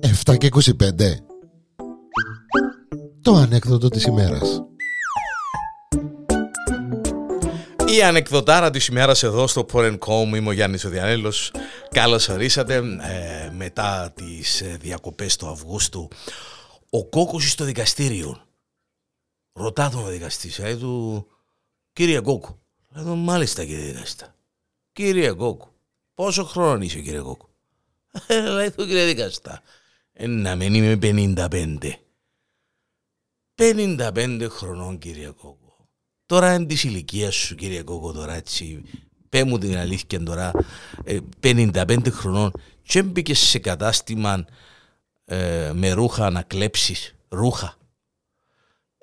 Εφτά και 25 Το ανέκδοτο της ημέρας. Η ανεκδοτάρα της ημέρας εδώ στο Foreign Com είμαι ο Γιάννης ο Διανέλος Καλώς ορίσατε ε, μετά τις ε, διακοπές του Αυγούστου. Ο Κόκος στο δικαστήριο. Ρωτά τον ο δικαστής λέει του Κύριε Κόκο Λέει του μάλιστα κύριε δικαστά Κύριε Κόκο Πόσο χρόνο είσαι κύριε Κόκο ε, Λέει του κύριε δικαστά ε, Να μην είμαι 55 55 χρονών κύριε Κόκο Τώρα είναι της ηλικίας σου κύριε Κόκο τώρα έτσι Πέ μου την αλήθεια τώρα 55 ε, χρονών και μπήκε σε κατάστημα ε, με ρούχα να κλέψεις ρούχα;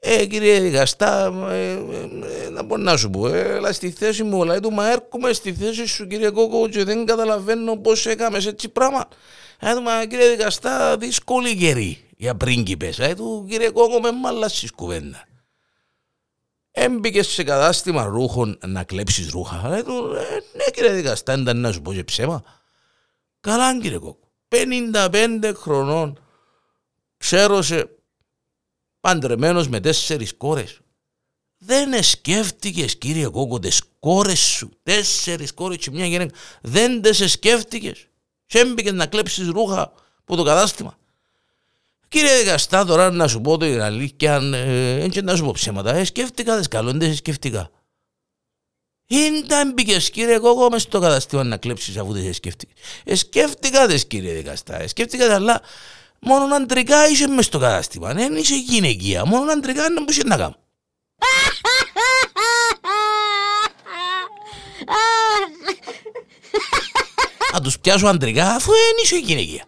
Ε, κύριε δικαστά, ε, ε, να πω να σου πω, ε, αλλά στη θέση μου, λέει του, μα έρχομαι στη θέση σου κύριε Κόκο και δεν καταλαβαίνω πώς έκαμες έτσι πράγμα. Λέει του, μα κύριε δικαστά, δύσκολη καιρή για πρίγκιπες. Λέει του, κύριε Κόκο, με μάλλασες κουβέντα. Έμπηκες σε κατάστημα ρούχων να κλέψεις ρούχα. Λέει του, ε, ναι κύριε δικαστά, ήταν να σου πω και ψέμα. Καλά κύριε Κόκο, 55 χρονών, ξέρω σε παντρεμένος με τέσσερις κόρες. Δεν σκέφτηκε, κύριε Κόκο, τις κόρες σου. Τέσσερις κόρες και μια γυναίκα. Δεν τι σκέφτηκε. Και να κλέψεις ρούχα από το κατάστημα. Κύριε Δικαστά, τώρα να σου πω το αλήθεια, ε, και να σου πω ψέματα. Ε, σκέφτηκα, δεν καλό, δεν σκέφτηκα. Δεν μπήκε, κύριε Κόκο, μέσα στο κατάστημα να κλέψεις αφού δεν σκέφτηκε. Ε, σκέφτηκα, κύριε Δικαστά. Ε, σκέφτηκα, αλλά Μόνο αντρικά είσαι μες στο κατάστημα. Δεν είσαι γυναικεία. Μόνο αντρικά είναι που είσαι να κάνω. Να τους πιάσω αντρικά αφού δεν είσαι γυναικεία.